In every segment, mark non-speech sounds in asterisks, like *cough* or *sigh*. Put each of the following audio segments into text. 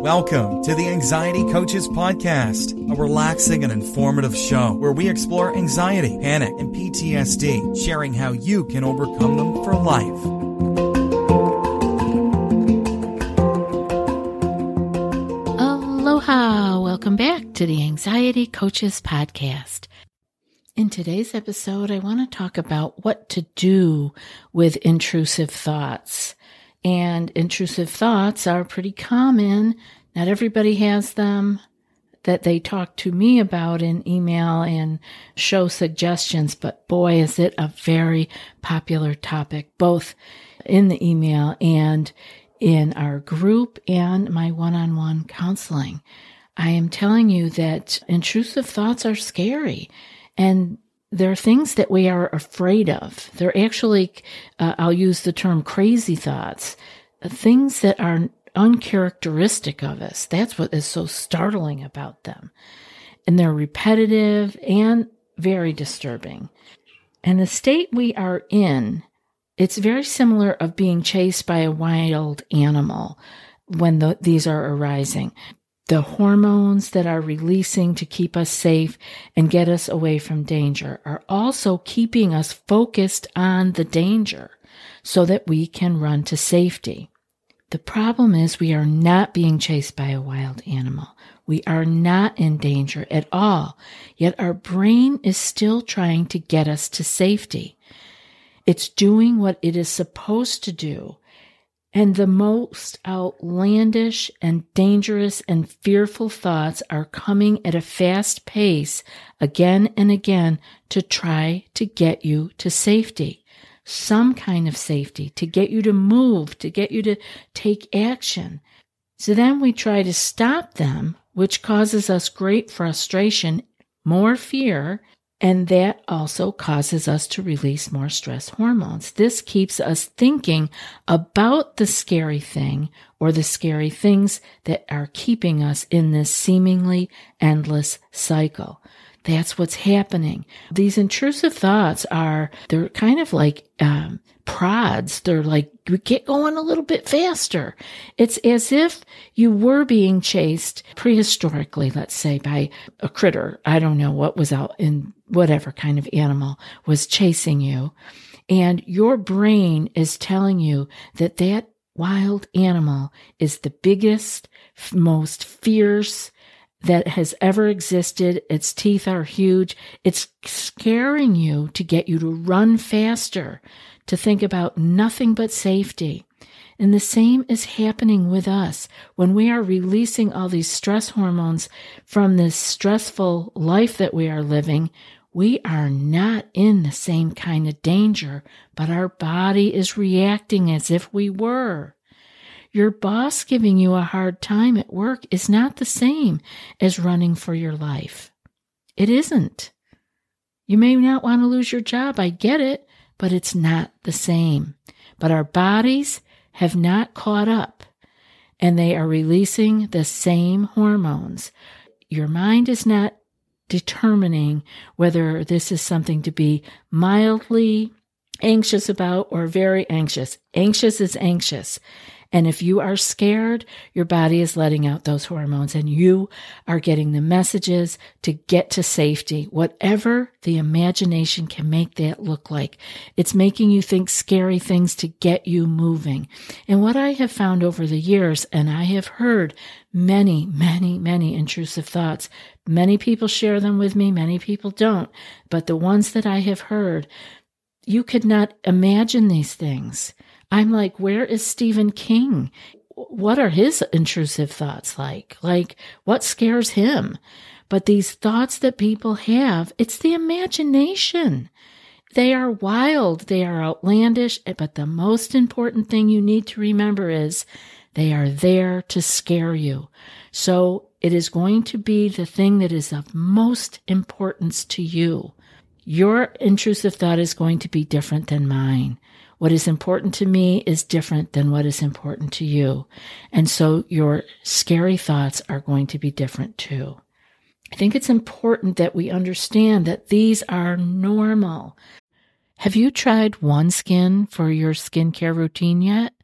Welcome to the Anxiety Coaches Podcast, a relaxing and informative show where we explore anxiety, panic, and PTSD, sharing how you can overcome them for life. Aloha! Welcome back to the Anxiety Coaches Podcast. In today's episode, I want to talk about what to do with intrusive thoughts. And intrusive thoughts are pretty common. Not everybody has them that they talk to me about in email and show suggestions, but boy, is it a very popular topic, both in the email and in our group and my one on one counseling. I am telling you that intrusive thoughts are scary and there are things that we are afraid of. They're actually, uh, I'll use the term crazy thoughts, uh, things that are uncharacteristic of us. That's what is so startling about them. And they're repetitive and very disturbing. And the state we are in, it's very similar of being chased by a wild animal when the, these are arising the hormones that are releasing to keep us safe and get us away from danger are also keeping us focused on the danger so that we can run to safety. The problem is we are not being chased by a wild animal. We are not in danger at all, yet our brain is still trying to get us to safety. It's doing what it is supposed to do and the most outlandish and dangerous and fearful thoughts are coming at a fast pace again and again to try to get you to safety. Some kind of safety, to get you to move, to get you to take action. So then we try to stop them, which causes us great frustration, more fear, and that also causes us to release more stress hormones. This keeps us thinking about the scary thing or the scary things that are keeping us in this seemingly endless cycle. That's what's happening. These intrusive thoughts are, they're kind of like, um, prods. They're like, we get going a little bit faster. It's as if you were being chased prehistorically, let's say by a critter. I don't know what was out in whatever kind of animal was chasing you. And your brain is telling you that that wild animal is the biggest, most fierce, that has ever existed. Its teeth are huge. It's scaring you to get you to run faster, to think about nothing but safety. And the same is happening with us when we are releasing all these stress hormones from this stressful life that we are living. We are not in the same kind of danger, but our body is reacting as if we were. Your boss giving you a hard time at work is not the same as running for your life. It isn't. You may not want to lose your job, I get it, but it's not the same. But our bodies have not caught up and they are releasing the same hormones. Your mind is not determining whether this is something to be mildly anxious about or very anxious. Anxious is anxious. And if you are scared, your body is letting out those hormones and you are getting the messages to get to safety, whatever the imagination can make that look like. It's making you think scary things to get you moving. And what I have found over the years, and I have heard many, many, many intrusive thoughts. Many people share them with me, many people don't. But the ones that I have heard, you could not imagine these things. I'm like, where is Stephen King? What are his intrusive thoughts like? Like, what scares him? But these thoughts that people have, it's the imagination. They are wild, they are outlandish, but the most important thing you need to remember is they are there to scare you. So it is going to be the thing that is of most importance to you. Your intrusive thought is going to be different than mine. What is important to me is different than what is important to you. And so your scary thoughts are going to be different too. I think it's important that we understand that these are normal. Have you tried OneSkin for your skincare routine yet?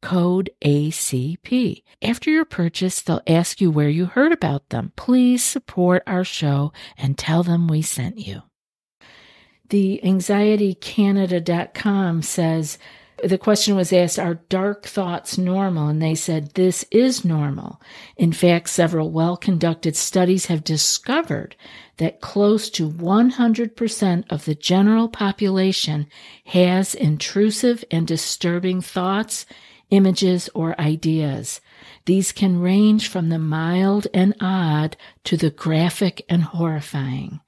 code ACP. After your purchase, they'll ask you where you heard about them. Please support our show and tell them we sent you. The anxietycanada.com says the question was asked, Are dark thoughts normal? And they said, This is normal. In fact, several well conducted studies have discovered that close to 100% of the general population has intrusive and disturbing thoughts images, or ideas. These can range from the mild and odd to the graphic and horrifying.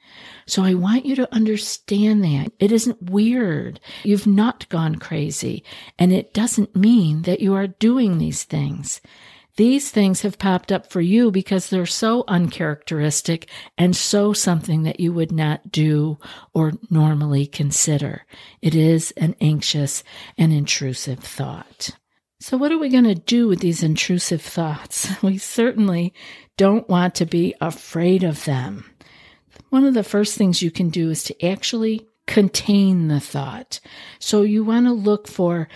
So I want you to understand that it isn't weird. You've not gone crazy and it doesn't mean that you are doing these things. These things have popped up for you because they're so uncharacteristic and so something that you would not do or normally consider. It is an anxious and intrusive thought. So, what are we going to do with these intrusive thoughts? *laughs* We certainly don't want to be afraid of them. One of the first things you can do is to actually contain the thought. So, you want to look for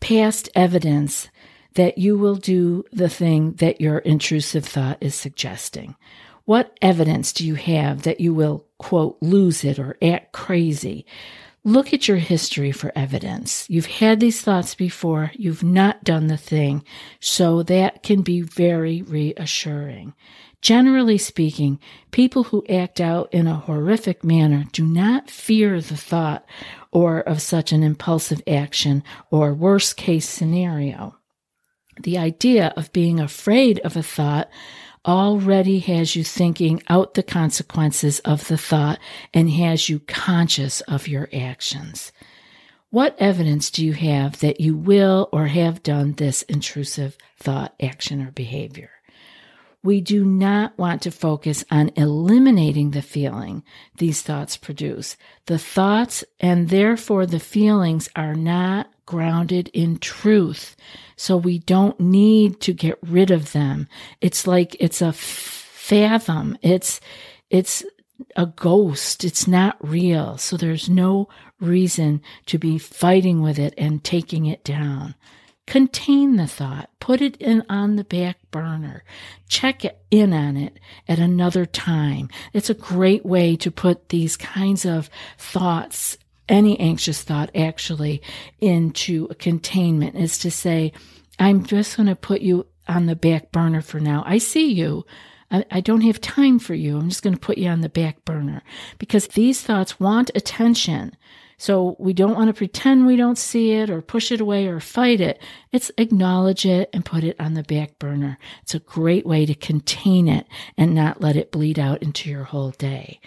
past evidence that you will do the thing that your intrusive thought is suggesting. What evidence do you have that you will, quote, lose it or act crazy? Look at your history for evidence. You've had these thoughts before, you've not done the thing, so that can be very reassuring. Generally speaking, people who act out in a horrific manner do not fear the thought or of such an impulsive action or worst case scenario. The idea of being afraid of a thought already has you thinking out the consequences of the thought and has you conscious of your actions. What evidence do you have that you will or have done this intrusive thought, action, or behavior? We do not want to focus on eliminating the feeling these thoughts produce. The thoughts and therefore the feelings are not grounded in truth. So we don't need to get rid of them. It's like it's a fathom. It's, it's a ghost. It's not real. So there's no reason to be fighting with it and taking it down. Contain the thought. Put it in on the back burner. Check in on it at another time. It's a great way to put these kinds of thoughts any anxious thought actually into containment is to say, I'm just going to put you on the back burner for now. I see you. I, I don't have time for you. I'm just going to put you on the back burner because these thoughts want attention. So we don't want to pretend we don't see it or push it away or fight it. It's acknowledge it and put it on the back burner. It's a great way to contain it and not let it bleed out into your whole day.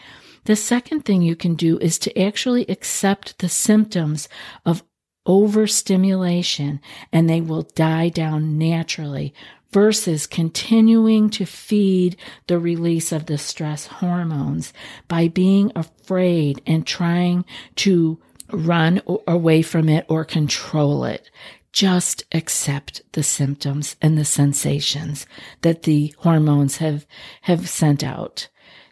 The second thing you can do is to actually accept the symptoms of overstimulation and they will die down naturally versus continuing to feed the release of the stress hormones by being afraid and trying to run away from it or control it. Just accept the symptoms and the sensations that the hormones have, have sent out.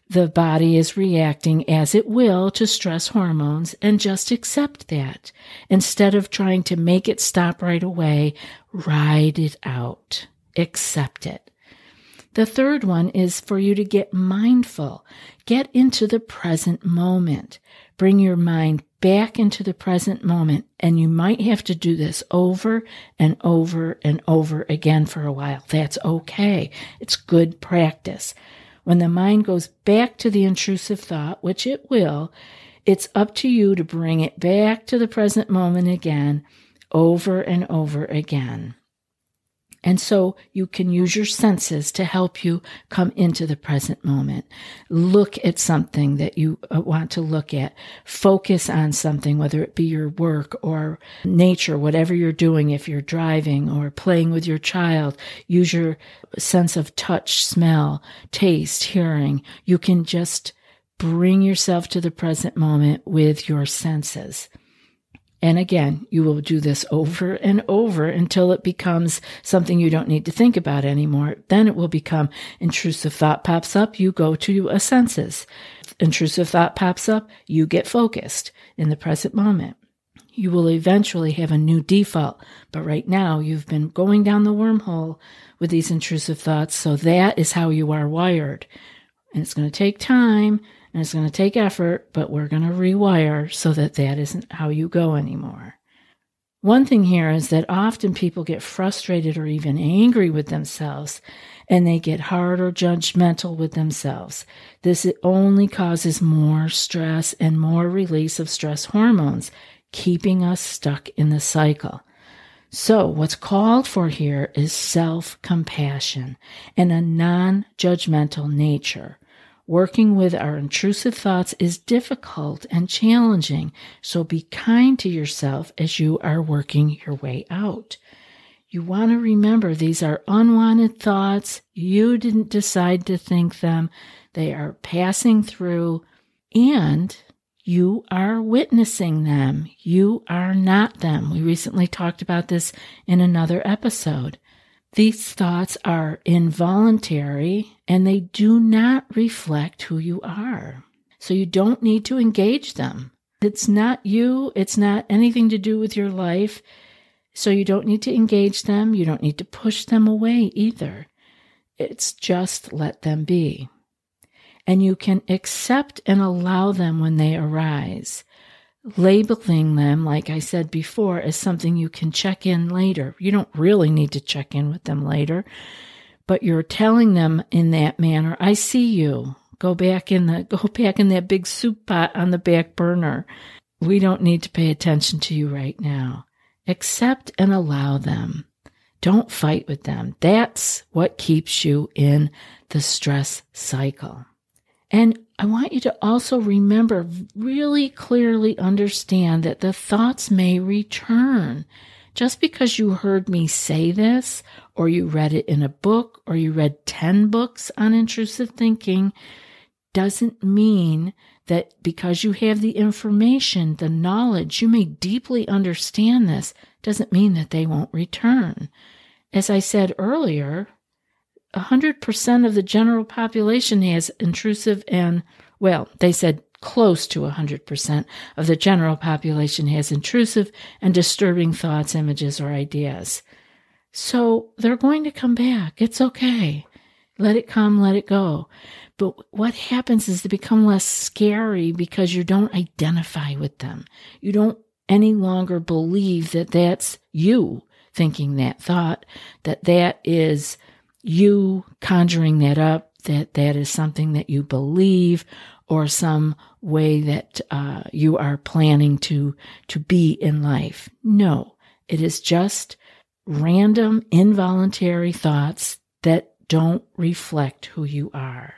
The body is reacting as it will to stress hormones and just accept that. Instead of trying to make it stop right away, ride it out. Accept it. The third one is for you to get mindful. Get into the present moment. Bring your mind back into the present moment. And you might have to do this over and over and over again for a while. That's okay. It's good practice. When the mind goes back to the intrusive thought, which it will, it's up to you to bring it back to the present moment again, over and over again. And so you can use your senses to help you come into the present moment. Look at something that you uh, want to look at. Focus on something, whether it be your work or nature, whatever you're doing. If you're driving or playing with your child, use your sense of touch, smell, taste, hearing. You can just bring yourself to the present moment with your senses. And again, you will do this over and over until it becomes something you don't need to think about anymore. Then it will become intrusive thought pops up, you go to a senses. Intrusive thought pops up, you get focused in the present moment. You will eventually have a new default, but right now you've been going down the wormhole with these intrusive thoughts, so that is how you are wired. And it's going to take time and it's going to take effort, but we're going to rewire so that that isn't how you go anymore. One thing here is that often people get frustrated or even angry with themselves and they get hard or judgmental with themselves. This only causes more stress and more release of stress hormones, keeping us stuck in the cycle. So, what's called for here is self compassion and a non judgmental nature. Working with our intrusive thoughts is difficult and challenging, so be kind to yourself as you are working your way out. You want to remember these are unwanted thoughts. You didn't decide to think them. They are passing through and you are witnessing them. You are not them. We recently talked about this in another episode. These thoughts are involuntary and they do not reflect who you are. So you don't need to engage them. It's not you, it's not anything to do with your life. So you don't need to engage them. You don't need to push them away either. It's just let them be. And you can accept and allow them when they arise labeling them, like I said before, as something you can check in later. You don't really need to check in with them later, but you're telling them in that manner, I see you. Go back in the, go back in that big soup pot on the back burner. We don't need to pay attention to you right now. Accept and allow them. Don't fight with them. That's what keeps you in the stress cycle. And I want you to also remember, really clearly understand that the thoughts may return. Just because you heard me say this, or you read it in a book, or you read 10 books on intrusive thinking, doesn't mean that because you have the information, the knowledge, you may deeply understand this, doesn't mean that they won't return. As I said earlier, 100% of the general population has intrusive and, well, they said close to 100% of the general population has intrusive and disturbing thoughts, images, or ideas. So they're going to come back. It's okay. Let it come, let it go. But what happens is they become less scary because you don't identify with them. You don't any longer believe that that's you thinking that thought, that that is you conjuring that up, that that is something that you believe, or some way that uh, you are planning to to be in life. No, it is just random, involuntary thoughts that don't reflect who you are.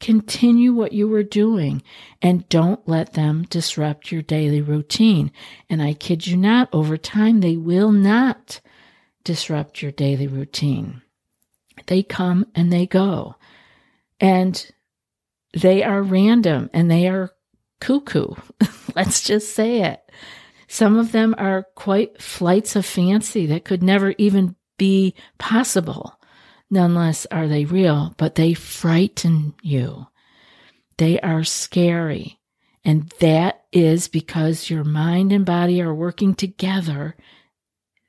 Continue what you were doing and don't let them disrupt your daily routine. And I kid you not, over time, they will not disrupt your daily routine. They come and they go. And they are random and they are cuckoo. *laughs* Let's just say it. Some of them are quite flights of fancy that could never even be possible. Nonetheless, are they real, but they frighten you. They are scary. And that is because your mind and body are working together.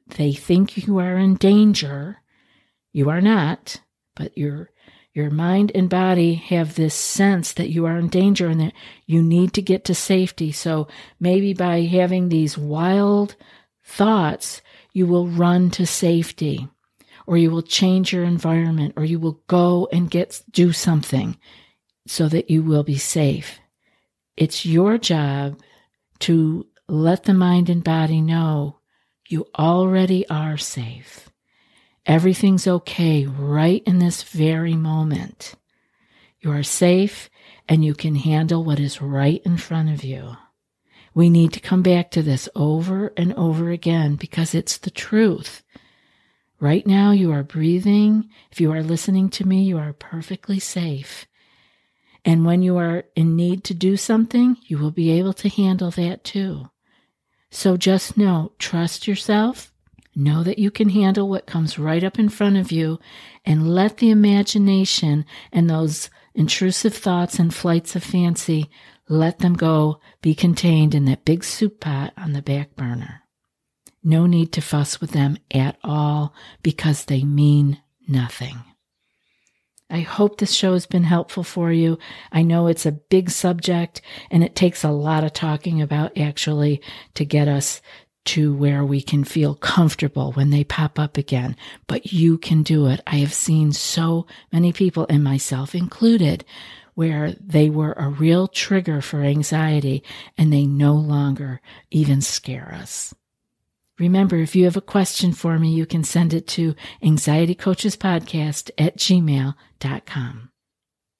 They think you are in danger. You are not, but your your mind and body have this sense that you are in danger and that you need to get to safety. So maybe by having these wild thoughts, you will run to safety or you will change your environment, or you will go and get do something so that you will be safe. It's your job to let the mind and body know you already are safe. Everything's okay right in this very moment. You are safe and you can handle what is right in front of you. We need to come back to this over and over again because it's the truth. Right now, you are breathing. If you are listening to me, you are perfectly safe. And when you are in need to do something, you will be able to handle that too. So just know, trust yourself, know that you can handle what comes right up in front of you, and let the imagination and those intrusive thoughts and flights of fancy, let them go, be contained in that big soup pot on the back burner. No need to fuss with them at all because they mean nothing. I hope this show has been helpful for you. I know it's a big subject and it takes a lot of talking about actually to get us to where we can feel comfortable when they pop up again. But you can do it. I have seen so many people, and myself included, where they were a real trigger for anxiety and they no longer even scare us. Remember, if you have a question for me, you can send it to anxietycoachespodcast at gmail.com.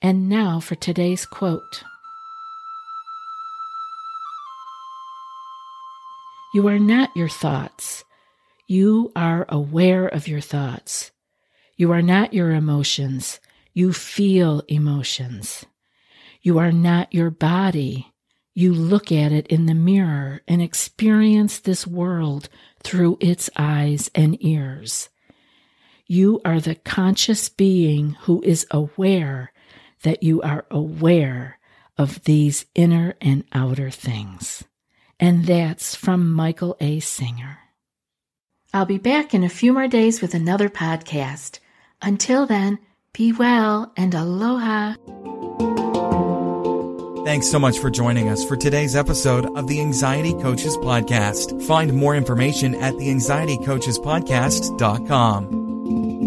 And now for today's quote. You are not your thoughts. You are aware of your thoughts. You are not your emotions. You feel emotions. You are not your body. You look at it in the mirror and experience this world through its eyes and ears. You are the conscious being who is aware that you are aware of these inner and outer things. And that's from Michael A. Singer. I'll be back in a few more days with another podcast. Until then, be well and aloha. Thanks so much for joining us for today's episode of the Anxiety Coaches Podcast. Find more information at the anxietycoachespodcast.com.